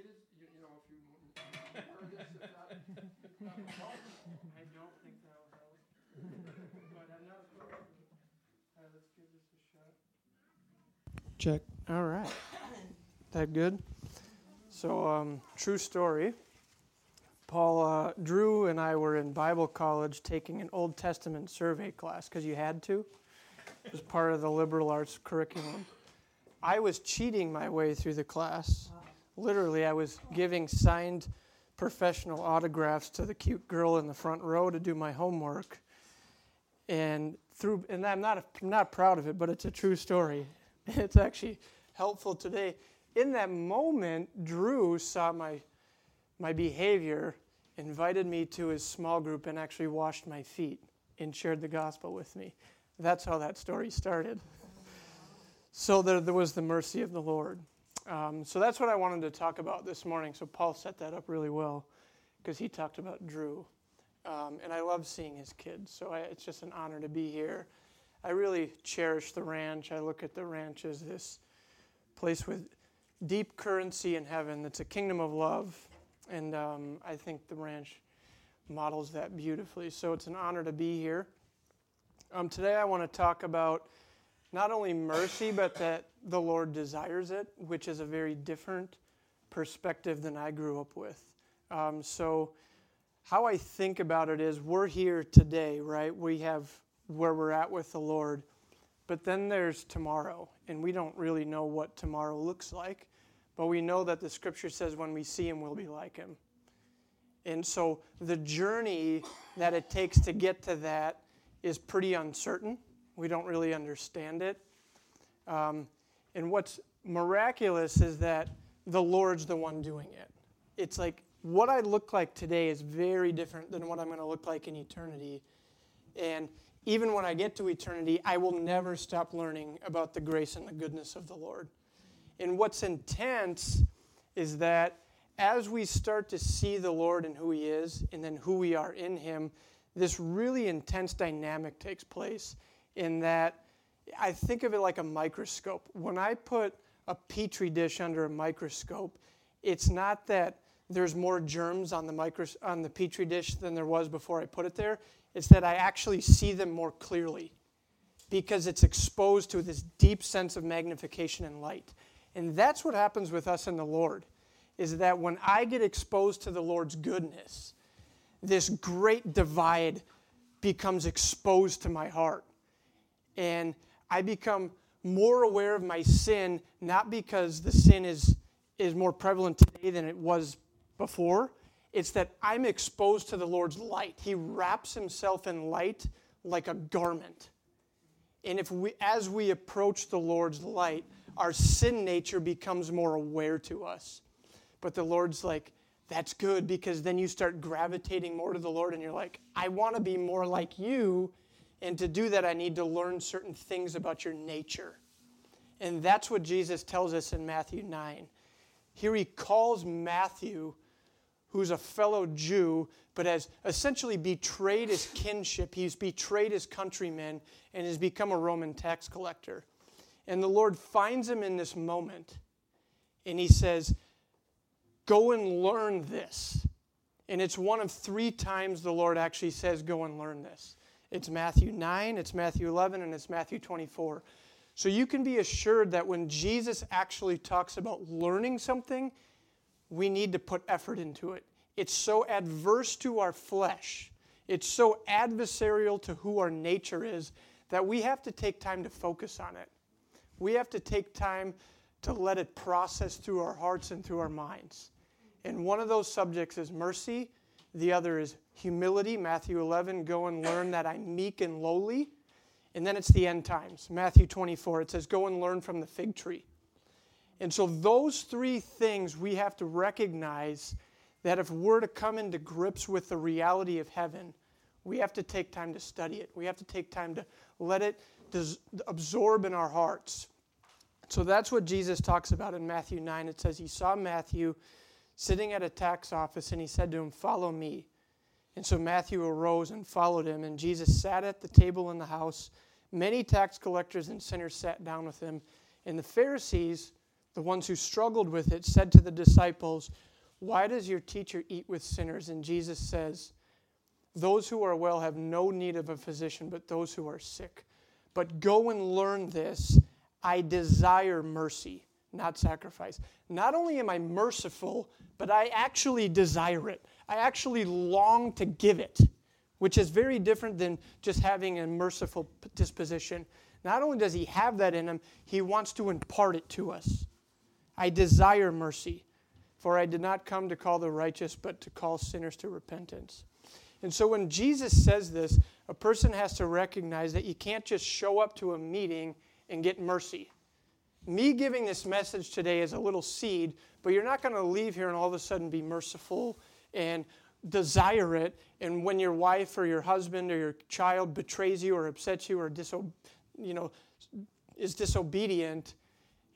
read it? You, you know, if you heard this, if that, if that would. I don't think that will help. But I'm not opposed. All right, let's give this a shot. Check. All right. That good? So, um, true story. Paul, uh, Drew, and I were in Bible college taking an Old Testament survey class because you had to. It was part of the liberal arts curriculum. I was cheating my way through the class. Literally, I was giving signed professional autographs to the cute girl in the front row to do my homework. And through, and I'm not, I'm not proud of it, but it's a true story. It's actually helpful today. In that moment, Drew saw my my behavior, invited me to his small group, and actually washed my feet and shared the gospel with me. That's how that story started. So there, there was the mercy of the Lord. Um, so that's what I wanted to talk about this morning. So Paul set that up really well because he talked about Drew. Um, and I love seeing his kids. So I, it's just an honor to be here. I really cherish the ranch. I look at the ranch as this place with deep currency in heaven. It's a kingdom of love and um, I think the ranch models that beautifully. So it's an honor to be here. Um, today I want to talk about not only mercy, but that the Lord desires it, which is a very different perspective than I grew up with. Um, so, how I think about it is we're here today, right? We have where we're at with the Lord, but then there's tomorrow, and we don't really know what tomorrow looks like. But we know that the scripture says when we see him, we'll be like him. And so the journey that it takes to get to that is pretty uncertain. We don't really understand it. Um, and what's miraculous is that the Lord's the one doing it. It's like what I look like today is very different than what I'm going to look like in eternity. And even when I get to eternity, I will never stop learning about the grace and the goodness of the Lord. And what's intense is that as we start to see the Lord and who He is, and then who we are in Him, this really intense dynamic takes place in that I think of it like a microscope. When I put a petri dish under a microscope, it's not that there's more germs on the, micros- on the petri dish than there was before I put it there. It's that I actually see them more clearly because it's exposed to this deep sense of magnification and light. And that's what happens with us in the Lord, is that when I get exposed to the Lord's goodness, this great divide becomes exposed to my heart. And I become more aware of my sin, not because the sin is, is more prevalent today than it was before. It's that I'm exposed to the Lord's light. He wraps himself in light like a garment. And if we, as we approach the Lord's light, our sin nature becomes more aware to us. But the Lord's like, that's good because then you start gravitating more to the Lord and you're like, I want to be more like you. And to do that, I need to learn certain things about your nature. And that's what Jesus tells us in Matthew 9. Here he calls Matthew, who's a fellow Jew, but has essentially betrayed his kinship. He's betrayed his countrymen and has become a Roman tax collector. And the Lord finds him in this moment and he says, Go and learn this. And it's one of three times the Lord actually says, Go and learn this. It's Matthew 9, it's Matthew 11, and it's Matthew 24. So you can be assured that when Jesus actually talks about learning something, we need to put effort into it. It's so adverse to our flesh, it's so adversarial to who our nature is that we have to take time to focus on it. We have to take time to let it process through our hearts and through our minds. And one of those subjects is mercy, the other is humility. Matthew 11, go and learn that I'm meek and lowly. And then it's the end times. Matthew 24, it says, go and learn from the fig tree. And so, those three things we have to recognize that if we're to come into grips with the reality of heaven, we have to take time to study it. We have to take time to let it absorb in our hearts. So that's what Jesus talks about in Matthew 9. It says he saw Matthew sitting at a tax office and he said to him, Follow me. And so Matthew arose and followed him, and Jesus sat at the table in the house. Many tax collectors and sinners sat down with him, and the Pharisees the ones who struggled with it, said to the disciples, Why does your teacher eat with sinners? And Jesus says, Those who are well have no need of a physician, but those who are sick. But go and learn this I desire mercy, not sacrifice. Not only am I merciful, but I actually desire it. I actually long to give it, which is very different than just having a merciful disposition. Not only does he have that in him, he wants to impart it to us. I desire mercy, for I did not come to call the righteous, but to call sinners to repentance. And so when Jesus says this, a person has to recognize that you can't just show up to a meeting and get mercy. Me giving this message today is a little seed, but you're not going to leave here and all of a sudden be merciful and desire it. And when your wife or your husband or your child betrays you or upsets you or diso- you know, is disobedient,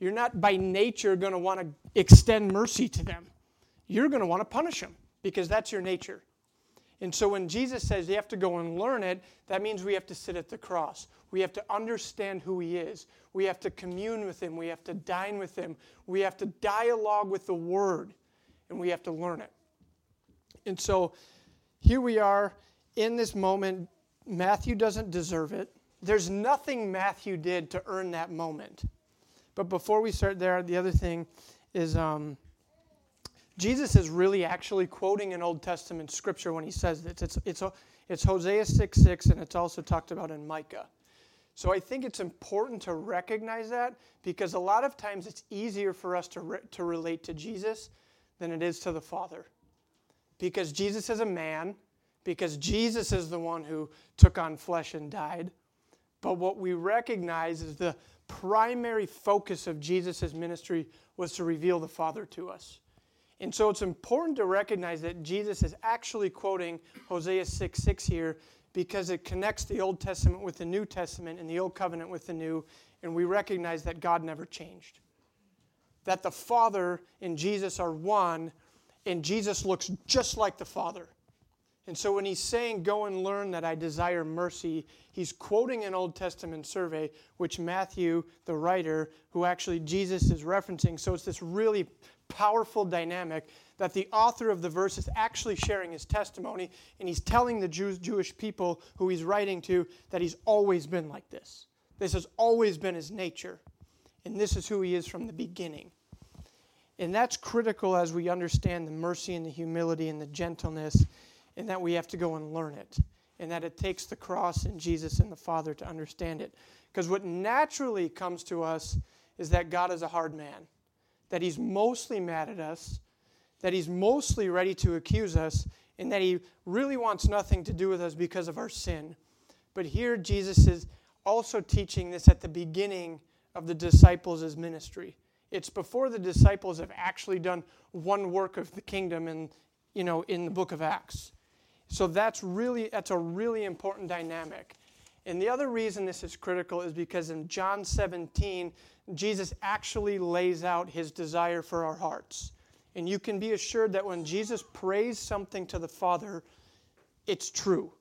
you're not by nature going to want to extend mercy to them. You're going to want to punish them because that's your nature. And so when Jesus says you have to go and learn it, that means we have to sit at the cross. We have to understand who He is. We have to commune with Him. We have to dine with Him. We have to dialogue with the Word, and we have to learn it. And so here we are in this moment. Matthew doesn't deserve it. There's nothing Matthew did to earn that moment. But before we start there, the other thing is um, Jesus is really actually quoting an Old Testament scripture when he says this. It's, it's, it's Hosea 6 6, and it's also talked about in Micah. So I think it's important to recognize that because a lot of times it's easier for us to, re- to relate to Jesus than it is to the Father. Because Jesus is a man, because Jesus is the one who took on flesh and died. But what we recognize is the primary focus of Jesus' ministry was to reveal the Father to us. And so it's important to recognize that Jesus is actually quoting Hosea 6 6 here because it connects the Old Testament with the New Testament and the Old Covenant with the New, and we recognize that God never changed. That the Father and Jesus are one, and Jesus looks just like the Father. And so when he's saying, Go and learn that I desire mercy, he's quoting an Old Testament survey, which Matthew, the writer, who actually Jesus is referencing. So it's this really powerful dynamic that the author of the verse is actually sharing his testimony, and he's telling the Jews, Jewish people who he's writing to that he's always been like this. This has always been his nature, and this is who he is from the beginning. And that's critical as we understand the mercy and the humility and the gentleness and that we have to go and learn it, and that it takes the cross and Jesus and the Father to understand it. Because what naturally comes to us is that God is a hard man, that He's mostly mad at us, that He's mostly ready to accuse us, and that He really wants nothing to do with us because of our sin. But here, Jesus is also teaching this at the beginning of the disciples' ministry. It's before the disciples have actually done one work of the kingdom in, you know, in the book of Acts. So that's really that's a really important dynamic. And the other reason this is critical is because in John 17, Jesus actually lays out his desire for our hearts. And you can be assured that when Jesus prays something to the Father, it's true.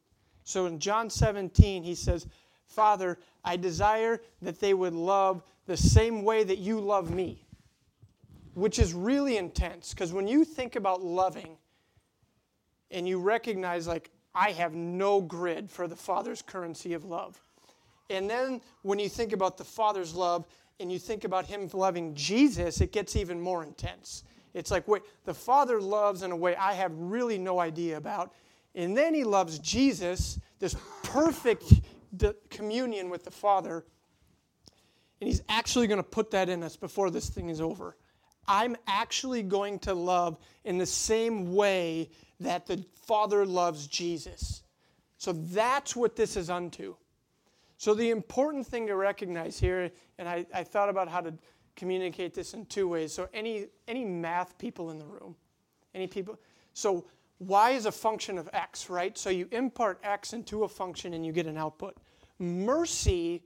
So in John 17, he says, Father, I desire that they would love the same way that you love me, which is really intense. Because when you think about loving, and you recognize, like, I have no grid for the Father's currency of love. And then when you think about the Father's love and you think about Him loving Jesus, it gets even more intense. It's like, wait, the Father loves in a way I have really no idea about. And then He loves Jesus, this perfect communion with the Father. And He's actually going to put that in us before this thing is over. I'm actually going to love in the same way that the Father loves Jesus. So that's what this is unto. So the important thing to recognize here, and I, I thought about how to communicate this in two ways. So any any math people in the room, any people. So y is a function of x, right? So you impart x into a function and you get an output. Mercy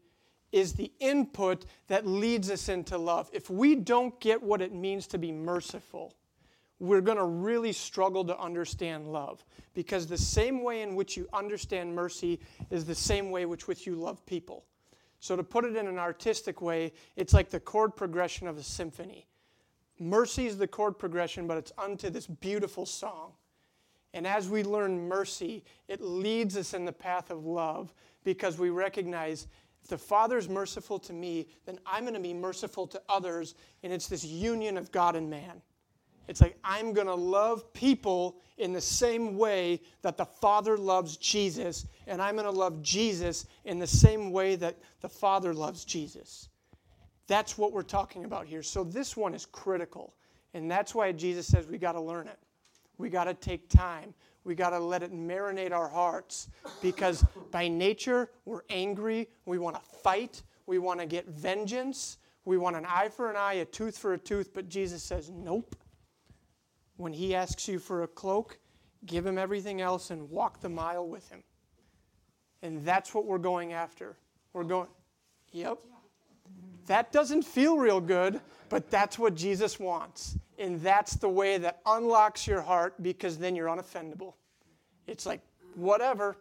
is the input that leads us into love. If we don't get what it means to be merciful, we're going to really struggle to understand love because the same way in which you understand mercy is the same way which which you love people. So to put it in an artistic way, it's like the chord progression of a symphony. mercy is the chord progression, but it's unto this beautiful song. And as we learn mercy, it leads us in the path of love because we recognize if the Father's merciful to me, then I'm going to be merciful to others. And it's this union of God and man. It's like I'm going to love people in the same way that the Father loves Jesus, and I'm going to love Jesus in the same way that the Father loves Jesus. That's what we're talking about here. So this one is critical. And that's why Jesus says we got to learn it. We got to take time. We got to let it marinate our hearts because by nature, we're angry. We want to fight. We want to get vengeance. We want an eye for an eye, a tooth for a tooth. But Jesus says, nope. When he asks you for a cloak, give him everything else and walk the mile with him. And that's what we're going after. We're going, yep. That doesn't feel real good, but that's what Jesus wants. And that's the way that unlocks your heart because then you're unoffendable. It's like, whatever.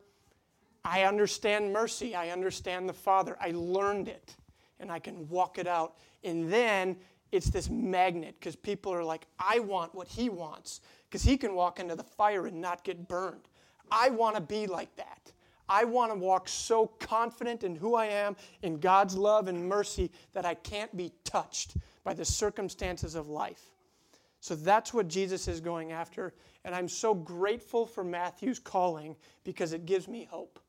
I understand mercy. I understand the Father. I learned it. And I can walk it out. And then it's this magnet because people are like, I want what he wants because he can walk into the fire and not get burned. I want to be like that. I want to walk so confident in who I am, in God's love and mercy, that I can't be touched by the circumstances of life. So that's what Jesus is going after. And I'm so grateful for Matthew's calling because it gives me hope.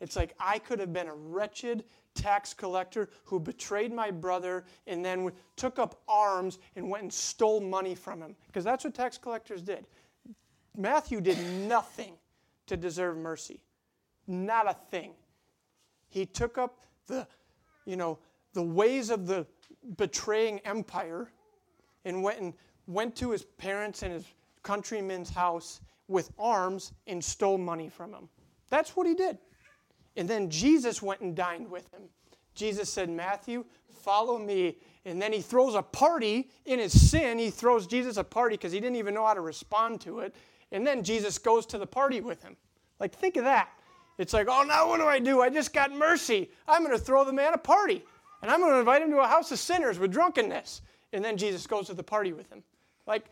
It's like I could have been a wretched tax collector who betrayed my brother and then took up arms and went and stole money from him. Because that's what tax collectors did. Matthew did nothing to deserve mercy. Not a thing. He took up the, you know, the ways of the betraying empire and went and went to his parents and his countrymen's house with arms and stole money from him. That's what he did. And then Jesus went and dined with him. Jesus said, Matthew, follow me. And then he throws a party in his sin. He throws Jesus a party because he didn't even know how to respond to it. And then Jesus goes to the party with him. Like, think of that. It's like, oh, now what do I do? I just got mercy. I'm going to throw the man a party. And I'm going to invite him to a house of sinners with drunkenness. And then Jesus goes to the party with him. Like,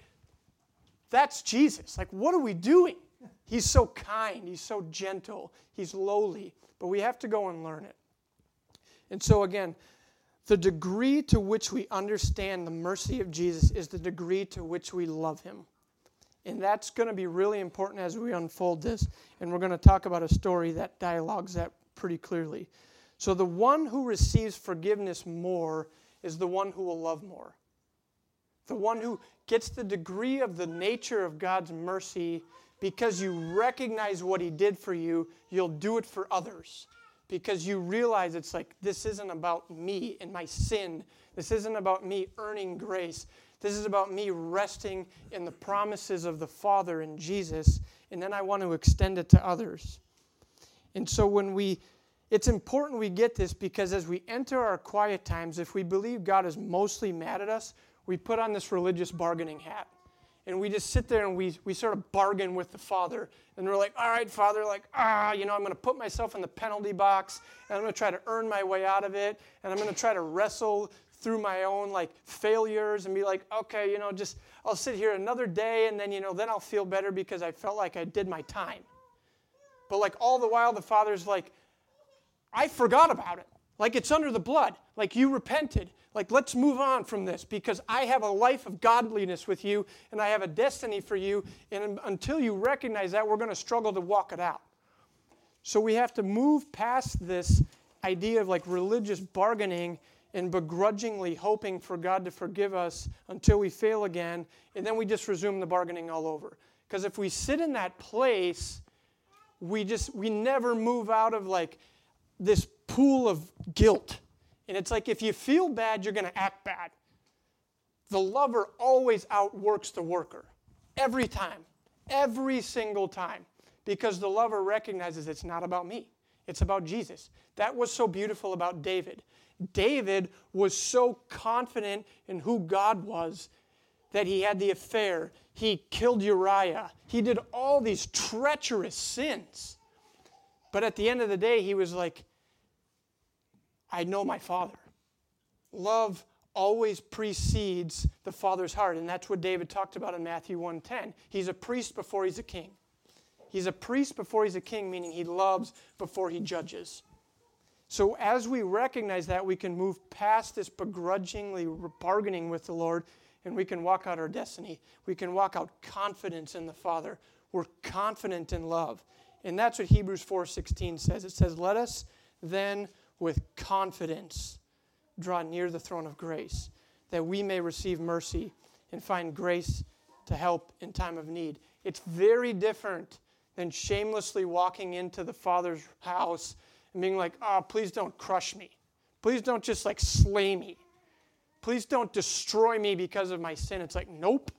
that's Jesus. Like, what are we doing? He's so kind. He's so gentle. He's lowly. But we have to go and learn it. And so, again, the degree to which we understand the mercy of Jesus is the degree to which we love him. And that's going to be really important as we unfold this. And we're going to talk about a story that dialogues that pretty clearly. So, the one who receives forgiveness more is the one who will love more. The one who gets the degree of the nature of God's mercy because you recognize what He did for you, you'll do it for others. Because you realize it's like, this isn't about me and my sin. This isn't about me earning grace. This is about me resting in the promises of the Father in Jesus, and then I want to extend it to others. And so when we it's important we get this because as we enter our quiet times, if we believe God is mostly mad at us, we put on this religious bargaining hat. And we just sit there and we, we sort of bargain with the Father. And we're like, all right, Father, like, ah, you know, I'm going to put myself in the penalty box and I'm going to try to earn my way out of it. And I'm going to try to wrestle through my own like failures and be like, okay, you know, just I'll sit here another day and then, you know, then I'll feel better because I felt like I did my time. But like all the while, the Father's like, I forgot about it. Like it's under the blood. Like you repented. Like let's move on from this because I have a life of godliness with you and I have a destiny for you. And until you recognize that, we're going to struggle to walk it out. So we have to move past this idea of like religious bargaining and begrudgingly hoping for God to forgive us until we fail again, and then we just resume the bargaining all over. Because if we sit in that place, we just we never move out of like this pool of guilt. And it's like if you feel bad, you're going to act bad. The lover always outworks the worker. Every time. Every single time. Because the lover recognizes it's not about me. It's about Jesus. That was so beautiful about David. David was so confident in who God was that he had the affair. He killed Uriah. He did all these treacherous sins. But at the end of the day, he was like, I know my Father. Love always precedes the Father's heart. And that's what David talked about in Matthew 1:10. He's a priest before he's a king. He's a priest before he's a king, meaning he loves before he judges. So as we recognize that, we can move past this begrudgingly bargaining with the Lord and we can walk out our destiny. We can walk out confidence in the Father. We're confident in love. And that's what Hebrews 4:16 says. It says, "Let us then with confidence draw near the throne of grace, that we may receive mercy and find grace to help in time of need." It's very different than shamelessly walking into the Father's house and being like, "Oh, please don't crush me. Please don't just like slay me." Please don't destroy me because of my sin. It's like, nope.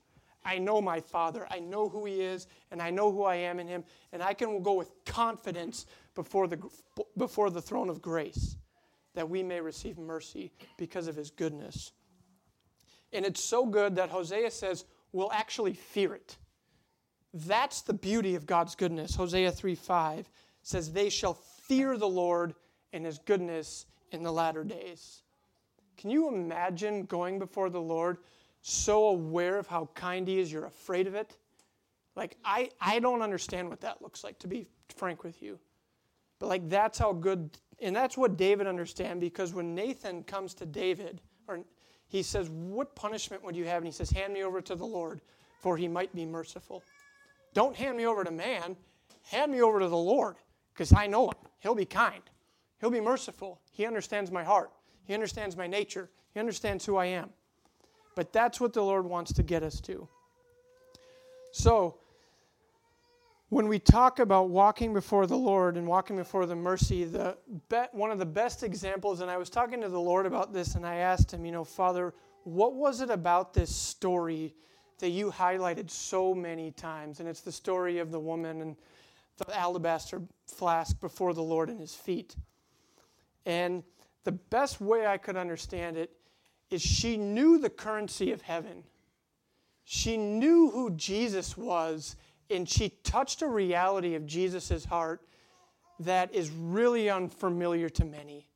I know my Father. I know who He is, and I know who I am in Him, and I can go with confidence before the, before the throne of grace that we may receive mercy because of His goodness. And it's so good that Hosea says we'll actually fear it. That's the beauty of God's goodness. Hosea 3 5 says, They shall fear the Lord and His goodness in the latter days. Can you imagine going before the Lord so aware of how kind He is, you're afraid of it? Like, I, I don't understand what that looks like, to be frank with you. But, like, that's how good, and that's what David understand because when Nathan comes to David, or he says, What punishment would you have? And he says, Hand me over to the Lord, for he might be merciful. Don't hand me over to man, hand me over to the Lord, because I know him. He'll be kind, he'll be merciful. He understands my heart. He understands my nature. He understands who I am. But that's what the Lord wants to get us to. So, when we talk about walking before the Lord and walking before the mercy, the be, one of the best examples, and I was talking to the Lord about this, and I asked him, you know, Father, what was it about this story that you highlighted so many times? And it's the story of the woman and the alabaster flask before the Lord and his feet. And the best way I could understand it is she knew the currency of heaven. She knew who Jesus was, and she touched a reality of Jesus' heart that is really unfamiliar to many.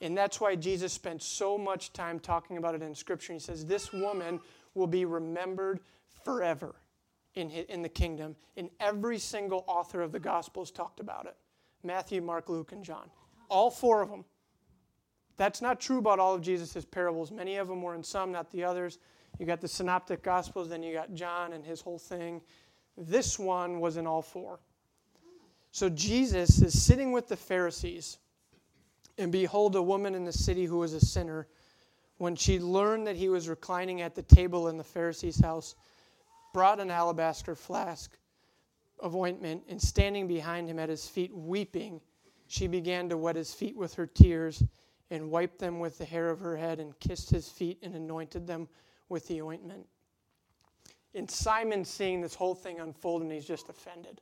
And that's why Jesus spent so much time talking about it in Scripture. He says, This woman will be remembered forever in, in the kingdom. And every single author of the Gospels talked about it Matthew, Mark, Luke, and John. All four of them. That's not true about all of Jesus' parables. Many of them were in some, not the others. You got the synoptic gospels, then you got John and his whole thing. This one was in all four. So Jesus is sitting with the Pharisees, and behold, a woman in the city who was a sinner, when she learned that he was reclining at the table in the Pharisee's house, brought an alabaster flask of ointment, and standing behind him at his feet, weeping, she began to wet his feet with her tears and wiped them with the hair of her head and kissed his feet and anointed them with the ointment. And Simon seeing this whole thing unfold and he's just offended.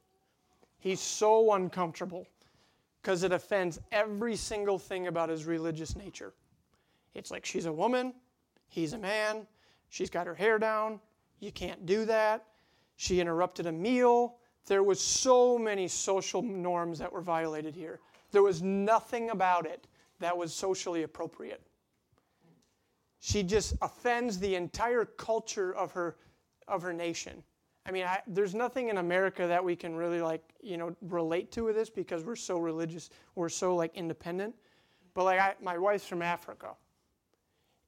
He's so uncomfortable because it offends every single thing about his religious nature. It's like she's a woman, he's a man, she's got her hair down, you can't do that. She interrupted a meal. There was so many social norms that were violated here. There was nothing about it that was socially appropriate. She just offends the entire culture of her, of her nation. I mean, I, there's nothing in America that we can really like, you know, relate to with this because we're so religious, we're so like independent. But like, I, my wife's from Africa.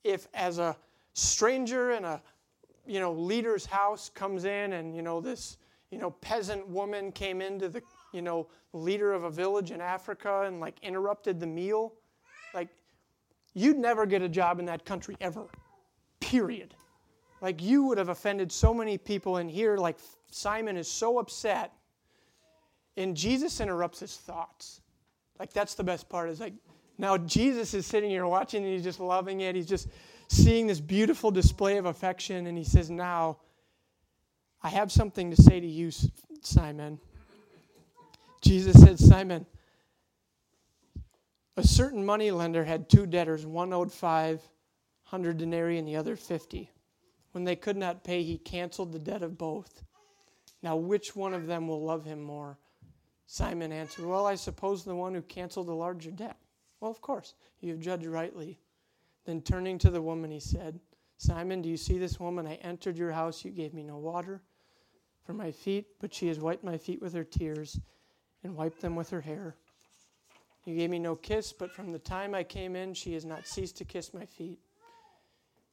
If as a stranger in a, you know, leader's house comes in and you know this, you know, peasant woman came into the, you know, leader of a village in Africa and like interrupted the meal, like, you'd never get a job in that country ever. Period. Like, you would have offended so many people in here. Like, Simon is so upset. And Jesus interrupts his thoughts. Like, that's the best part. Is like, now Jesus is sitting here watching and he's just loving it. He's just seeing this beautiful display of affection. And he says, Now, I have something to say to you, Simon. Jesus said, Simon, a certain money lender had two debtors, one owed 500 denarii and the other 50. When they could not pay, he canceled the debt of both. Now, which one of them will love him more? Simon answered, Well, I suppose the one who canceled the larger debt. Well, of course, you have judged rightly. Then turning to the woman, he said, Simon, do you see this woman? I entered your house. You gave me no water for my feet, but she has wiped my feet with her tears and wiped them with her hair. You gave me no kiss, but from the time I came in, she has not ceased to kiss my feet.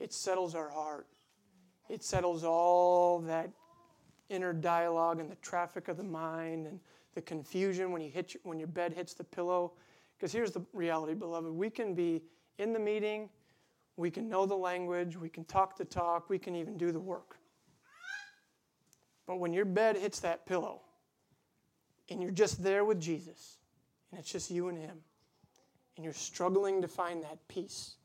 It settles our heart. It settles all that inner dialogue and the traffic of the mind and the confusion when you hit your, when your bed hits the pillow. Because here's the reality, beloved. We can be in the meeting we can know the language, we can talk the talk, we can even do the work. But when your bed hits that pillow and you're just there with Jesus, and it's just you and Him, and you're struggling to find that peace,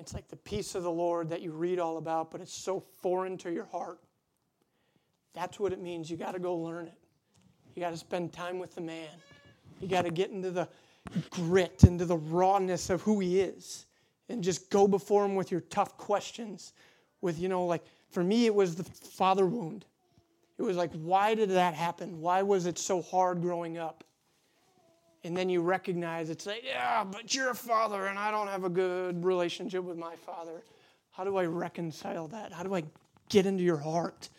it's like the peace of the Lord that you read all about, but it's so foreign to your heart. That's what it means. You got to go learn it. You got to spend time with the man. You got to get into the grit, into the rawness of who he is and just go before him with your tough questions. With, you know, like for me, it was the father wound. It was like, why did that happen? Why was it so hard growing up? And then you recognize it's like, yeah, but you're a father and I don't have a good relationship with my father. How do I reconcile that? How do I get into your heart?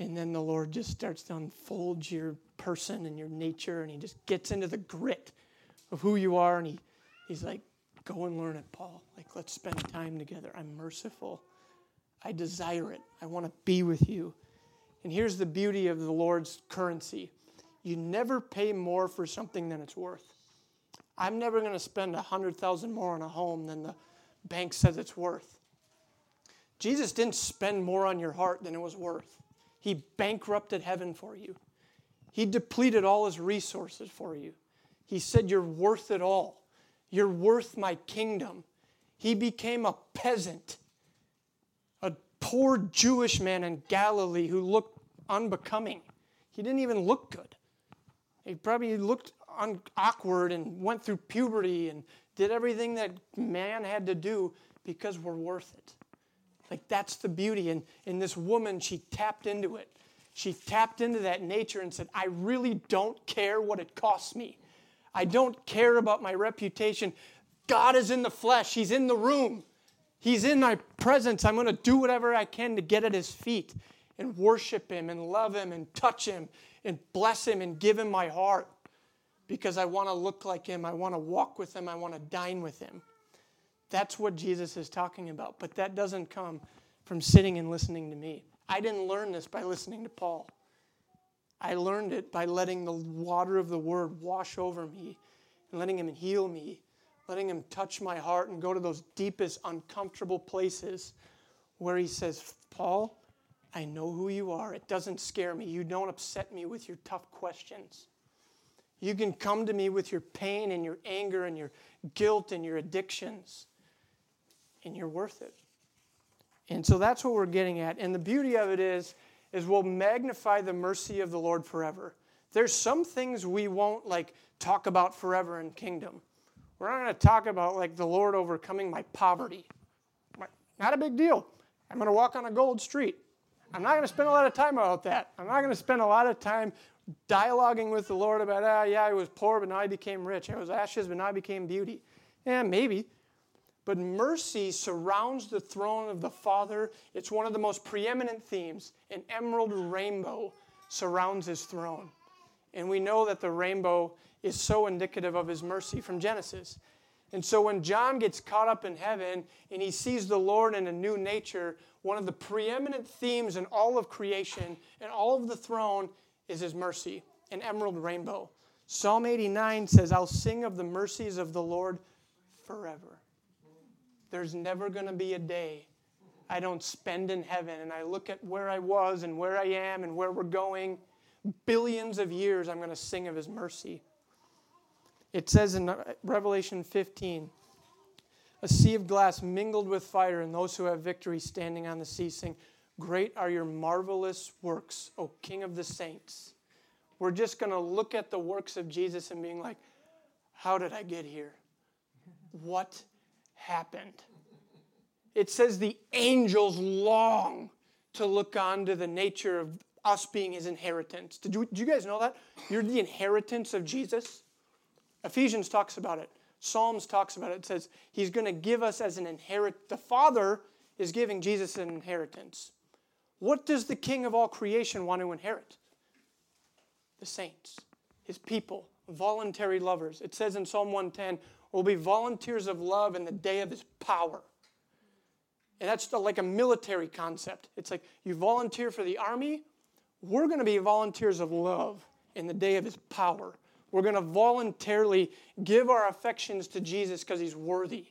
And then the Lord just starts to unfold your person and your nature, and He just gets into the grit of who you are. And he, He's like, Go and learn it, Paul. Like, let's spend time together. I'm merciful. I desire it. I want to be with you. And here's the beauty of the Lord's currency you never pay more for something than it's worth. I'm never going to spend a hundred thousand more on a home than the bank says it's worth. Jesus didn't spend more on your heart than it was worth. He bankrupted heaven for you. He depleted all his resources for you. He said you're worth it all. You're worth my kingdom. He became a peasant, a poor Jewish man in Galilee who looked unbecoming. He didn't even look good. He probably looked un- awkward and went through puberty and did everything that man had to do because we're worth it. Like that's the beauty. And in this woman, she tapped into it. She tapped into that nature and said, I really don't care what it costs me. I don't care about my reputation. God is in the flesh, He's in the room, He's in my presence. I'm going to do whatever I can to get at His feet and worship Him and love Him and touch Him and bless Him and give Him my heart because I want to look like Him. I want to walk with Him. I want to dine with Him. That's what Jesus is talking about. But that doesn't come from sitting and listening to me. I didn't learn this by listening to Paul. I learned it by letting the water of the word wash over me and letting Him heal me, letting Him touch my heart and go to those deepest, uncomfortable places where He says, Paul, I know who you are. It doesn't scare me. You don't upset me with your tough questions. You can come to me with your pain and your anger and your guilt and your addictions, and you're worth it. And so that's what we're getting at. And the beauty of it is, is we'll magnify the mercy of the Lord forever. There's some things we won't like talk about forever in kingdom. We're not going to talk about like the Lord overcoming my poverty. Not a big deal. I'm going to walk on a gold street. I'm not going to spend a lot of time about that. I'm not going to spend a lot of time dialoguing with the Lord about, ah, yeah, I was poor, but now I became rich. I was ashes, but now I became beauty. Yeah, maybe. But mercy surrounds the throne of the Father. It's one of the most preeminent themes. An emerald rainbow surrounds his throne. And we know that the rainbow is so indicative of his mercy from Genesis. And so when John gets caught up in heaven and he sees the Lord in a new nature, one of the preeminent themes in all of creation and all of the throne is his mercy, an emerald rainbow. Psalm 89 says, I'll sing of the mercies of the Lord forever. There's never going to be a day I don't spend in heaven and I look at where I was and where I am and where we're going. Billions of years I'm going to sing of his mercy. It says in uh, Revelation 15, a sea of glass mingled with fire, and those who have victory standing on the sea sing, Great are your marvelous works, O King of the saints. We're just going to look at the works of Jesus and being like, How did I get here? What happened? It says the angels long to look on to the nature of us being his inheritance. Did you, did you guys know that? You're the inheritance of Jesus. Ephesians talks about it. Psalms talks about it. It says he's going to give us as an inherit. The Father is giving Jesus an inheritance. What does the King of all creation want to inherit? The saints, his people, voluntary lovers. It says in Psalm 110, will be volunteers of love in the day of his power. And that's like a military concept. It's like you volunteer for the army, we're going to be volunteers of love in the day of his power. We're going to voluntarily give our affections to Jesus because he's worthy.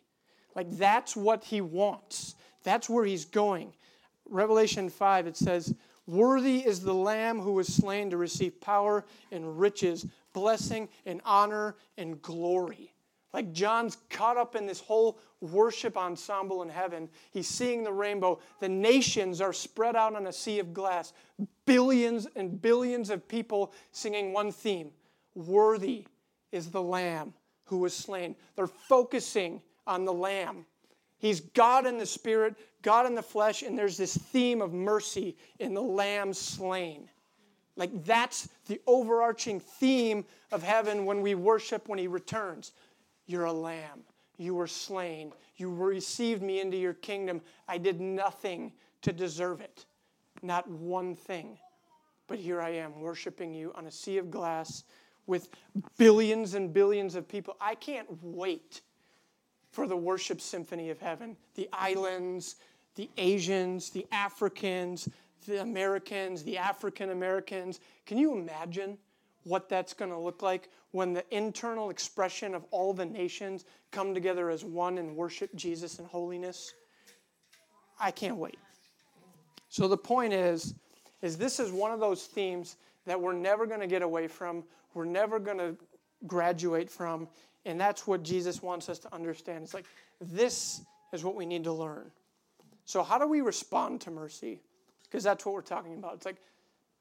Like that's what he wants. That's where he's going. Revelation 5, it says, Worthy is the Lamb who was slain to receive power and riches, blessing and honor and glory. Like John's caught up in this whole worship ensemble in heaven. He's seeing the rainbow. The nations are spread out on a sea of glass. Billions and billions of people singing one theme Worthy is the Lamb who was slain. They're focusing on the Lamb. He's God in the Spirit, God in the flesh, and there's this theme of mercy in the Lamb slain. Like that's the overarching theme of heaven when we worship when He returns. You're a lamb. You were slain. You received me into your kingdom. I did nothing to deserve it, not one thing. But here I am worshiping you on a sea of glass with billions and billions of people. I can't wait for the worship symphony of heaven. The islands, the Asians, the Africans, the Americans, the African Americans. Can you imagine what that's going to look like when the internal expression of all the nations come together as one and worship Jesus in holiness. I can't wait. So the point is is this is one of those themes that we're never going to get away from, we're never going to graduate from, and that's what Jesus wants us to understand. It's like this is what we need to learn. So how do we respond to mercy? Because that's what we're talking about. It's like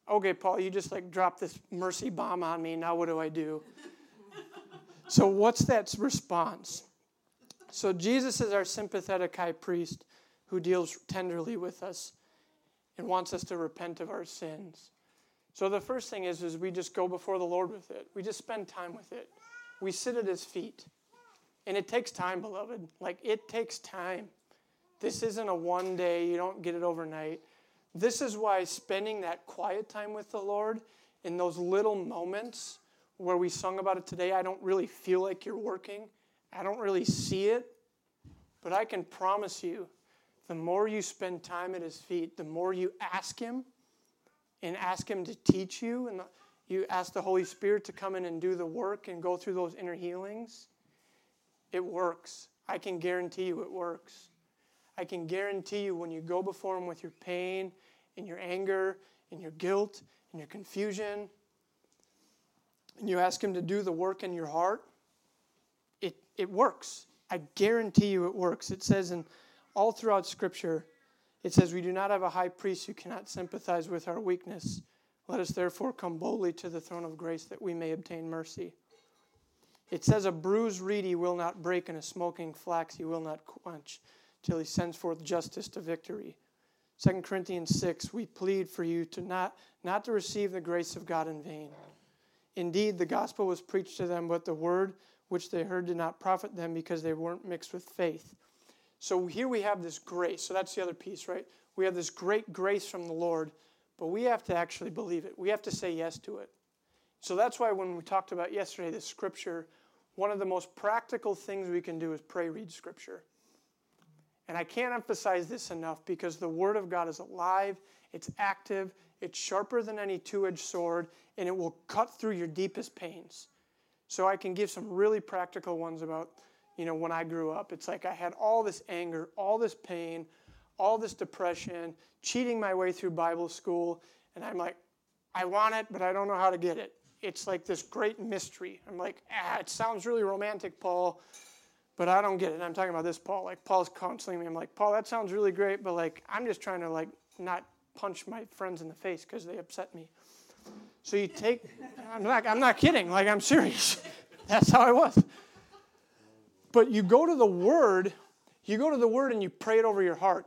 okay, Paul, you just like dropped this mercy bomb on me. Now what do I do? so, what's that response? So, Jesus is our sympathetic high priest who deals tenderly with us and wants us to repent of our sins. So, the first thing is, is we just go before the Lord with it, we just spend time with it, we sit at his feet. And it takes time, beloved. Like, it takes time. This isn't a one day, you don't get it overnight. This is why spending that quiet time with the Lord in those little moments where we sung about it today, I don't really feel like you're working. I don't really see it. But I can promise you, the more you spend time at His feet, the more you ask Him and ask Him to teach you, and you ask the Holy Spirit to come in and do the work and go through those inner healings, it works. I can guarantee you it works. I can guarantee you when you go before Him with your pain and your anger and your guilt and your confusion, and you ask Him to do the work in your heart, it, it works. I guarantee you it works. It says in all throughout Scripture, it says, We do not have a high priest who cannot sympathize with our weakness. Let us therefore come boldly to the throne of grace that we may obtain mercy. It says, A bruised reed he will not break, and a smoking flax he will not quench till he sends forth justice to victory. 2 Corinthians 6, we plead for you to not, not to receive the grace of God in vain. Indeed, the gospel was preached to them, but the word which they heard did not profit them because they weren't mixed with faith. So here we have this grace. So that's the other piece, right? We have this great grace from the Lord, but we have to actually believe it. We have to say yes to it. So that's why when we talked about yesterday the scripture, one of the most practical things we can do is pray, read scripture. And I can't emphasize this enough because the Word of God is alive, it's active, it's sharper than any two edged sword, and it will cut through your deepest pains. So I can give some really practical ones about, you know, when I grew up. It's like I had all this anger, all this pain, all this depression, cheating my way through Bible school, and I'm like, I want it, but I don't know how to get it. It's like this great mystery. I'm like, ah, it sounds really romantic, Paul, but I don't get it. I'm talking about this Paul. Like Paul's counseling me. I'm like, Paul, that sounds really great, but like I'm just trying to like not punch my friends in the face because they upset me. So you take. I'm not. I'm not kidding. Like I'm serious. That's how I was. But you go to the Word. You go to the Word and you pray it over your heart.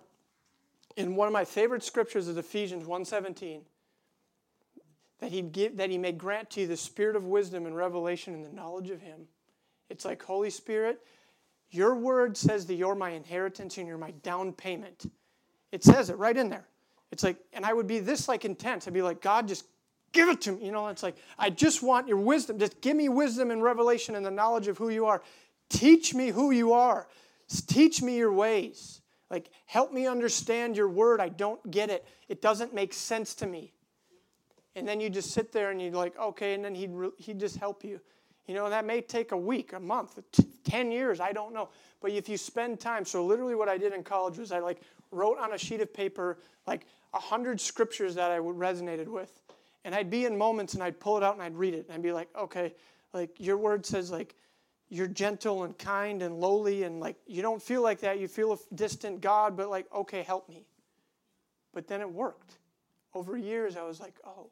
In one of my favorite scriptures is Ephesians 1:17 that he give that he may grant to you the spirit of wisdom and revelation and the knowledge of him. It's like Holy Spirit, your word says that you're my inheritance and you're my down payment. It says it right in there. It's like, and I would be this like intense. I'd be like, God, just give it to me. You know, it's like, I just want your wisdom. Just give me wisdom and revelation and the knowledge of who you are. Teach me who you are. Teach me your ways. Like, help me understand your word. I don't get it. It doesn't make sense to me and then you just sit there and you're like, okay, and then he'd, he'd just help you. You know, that may take a week, a month, t- 10 years, I don't know. But if you spend time, so literally what I did in college was I like wrote on a sheet of paper like a hundred scriptures that I resonated with. And I'd be in moments and I'd pull it out and I'd read it. And I'd be like, okay, like your word says like you're gentle and kind and lowly and like you don't feel like that. You feel a distant God, but like, okay, help me. But then it worked. Over years, I was like, oh,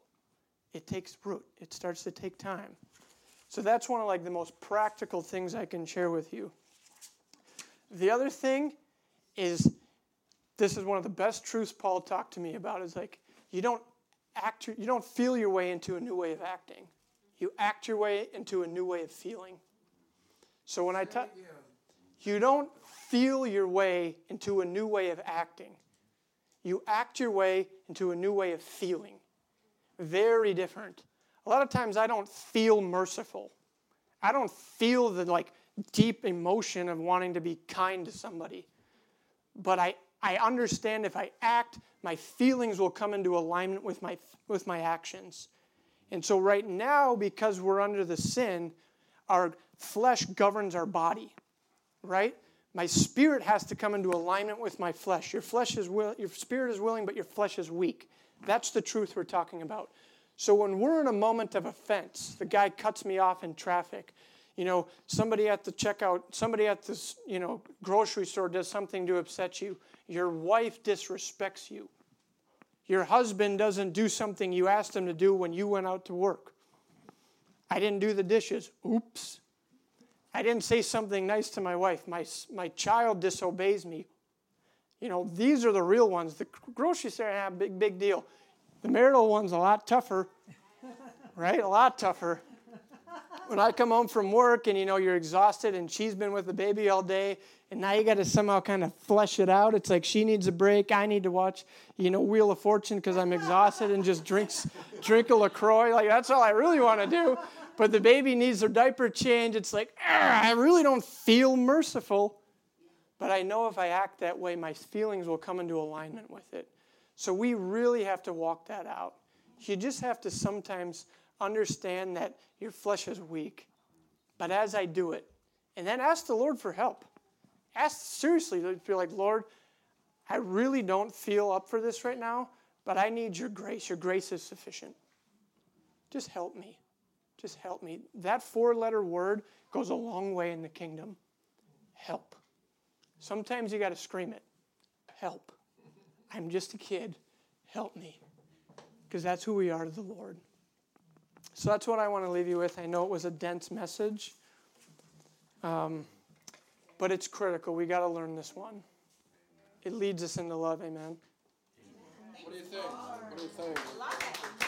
it takes root. It starts to take time. So that's one of like the most practical things I can share with you. The other thing is this is one of the best truths Paul talked to me about is like you don't act you don't feel your way into a new way of acting. You act your way into a new way of feeling. So when I talk you don't feel your way into a new way of acting. You act your way into a new way of feeling. Very different. A lot of times I don't feel merciful. I don't feel the like deep emotion of wanting to be kind to somebody. But I, I understand if I act, my feelings will come into alignment with my with my actions. And so right now, because we're under the sin, our flesh governs our body. Right? My spirit has to come into alignment with my flesh. Your flesh is will, your spirit is willing, but your flesh is weak. That's the truth we're talking about. So when we're in a moment of offense, the guy cuts me off in traffic, you know, somebody at the checkout, somebody at this, you know, grocery store does something to upset you, your wife disrespects you. Your husband doesn't do something you asked him to do when you went out to work. I didn't do the dishes. Oops. I didn't say something nice to my wife. My, my child disobeys me. You know, these are the real ones. The grocery store, big, big deal. The marital one's a lot tougher, right? A lot tougher. When I come home from work and you know you're exhausted and she's been with the baby all day and now you got to somehow kind of flesh it out. It's like she needs a break. I need to watch, you know, Wheel of Fortune because I'm exhausted and just drinks drink a Lacroix. Like that's all I really want to do. But the baby needs her diaper change. It's like I really don't feel merciful. But I know if I act that way, my feelings will come into alignment with it. So we really have to walk that out. You just have to sometimes understand that your flesh is weak. But as I do it, and then ask the Lord for help. Ask seriously, Be like, Lord, I really don't feel up for this right now, but I need your grace. Your grace is sufficient. Just help me. Just help me. That four letter word goes a long way in the kingdom. Help. Sometimes you got to scream it. Help. I'm just a kid. Help me. Because that's who we are to the Lord. So that's what I want to leave you with. I know it was a dense message, um, but it's critical. We got to learn this one. It leads us into love. Amen. What do you think? What do you think?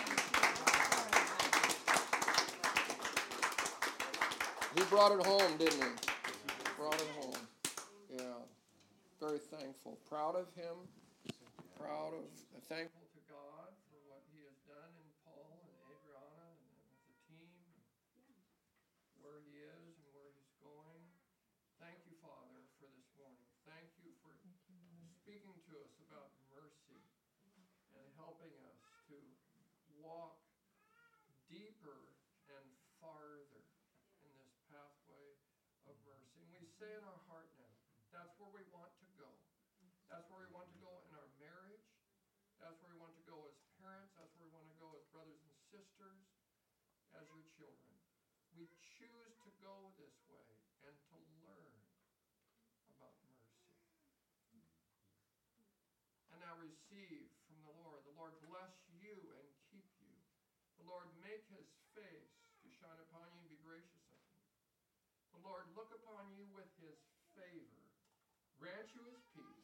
He brought it home, didn't he? Brought it home. Yeah. Very thankful. Proud of him proud of, thankful to God for what He has done in Paul and Adriana and with the team, where He is and where He's going. Thank you, Father, for this morning. Thank you for speaking to us about mercy and helping us to walk deeper and farther in this pathway of mercy. And we say in our heart now, that's where we want to go. That's where we want to go in our marriage. That's where we want to go as parents. That's where we want to go as brothers and sisters, as your children. We choose to go this way and to learn receive from the Lord. The Lord bless you and keep you. The Lord make his face to shine upon you and be gracious unto you. The Lord look upon you with his favor, grant you his peace,